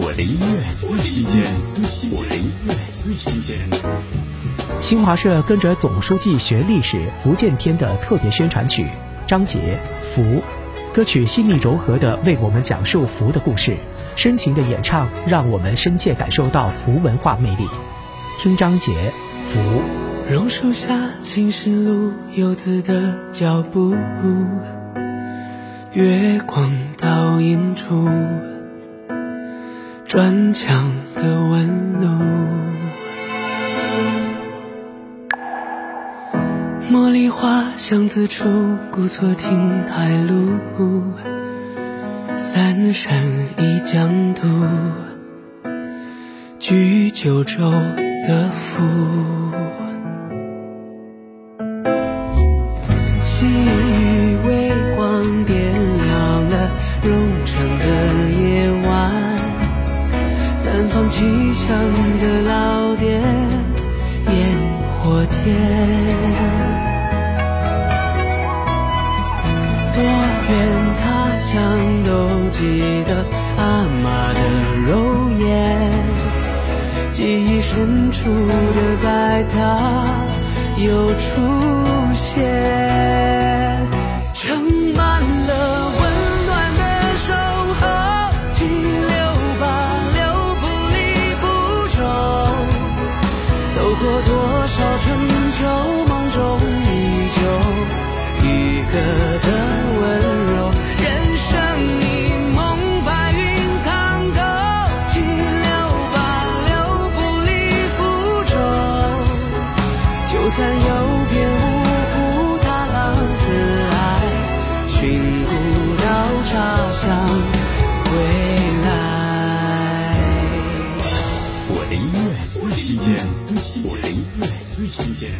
我的音乐最新鲜，我的音乐最新鲜。新华社跟着总书记学历史福建篇的特别宣传曲，张杰《福》，歌曲细腻柔和的为我们讲述福的故事，深情的演唱让我们深切感受到福文化魅力。听张杰《福》。榕树下，青石路，游子的脚步，月光倒映出砖墙的纹路。茉莉花香自处，古厝亭台路，三山一江渡，居九州的福。细三坊七巷的老店，烟火天。多远他乡都记得阿妈的容颜，记忆深处的白塔又出现。最新鲜，我的音乐最新鲜。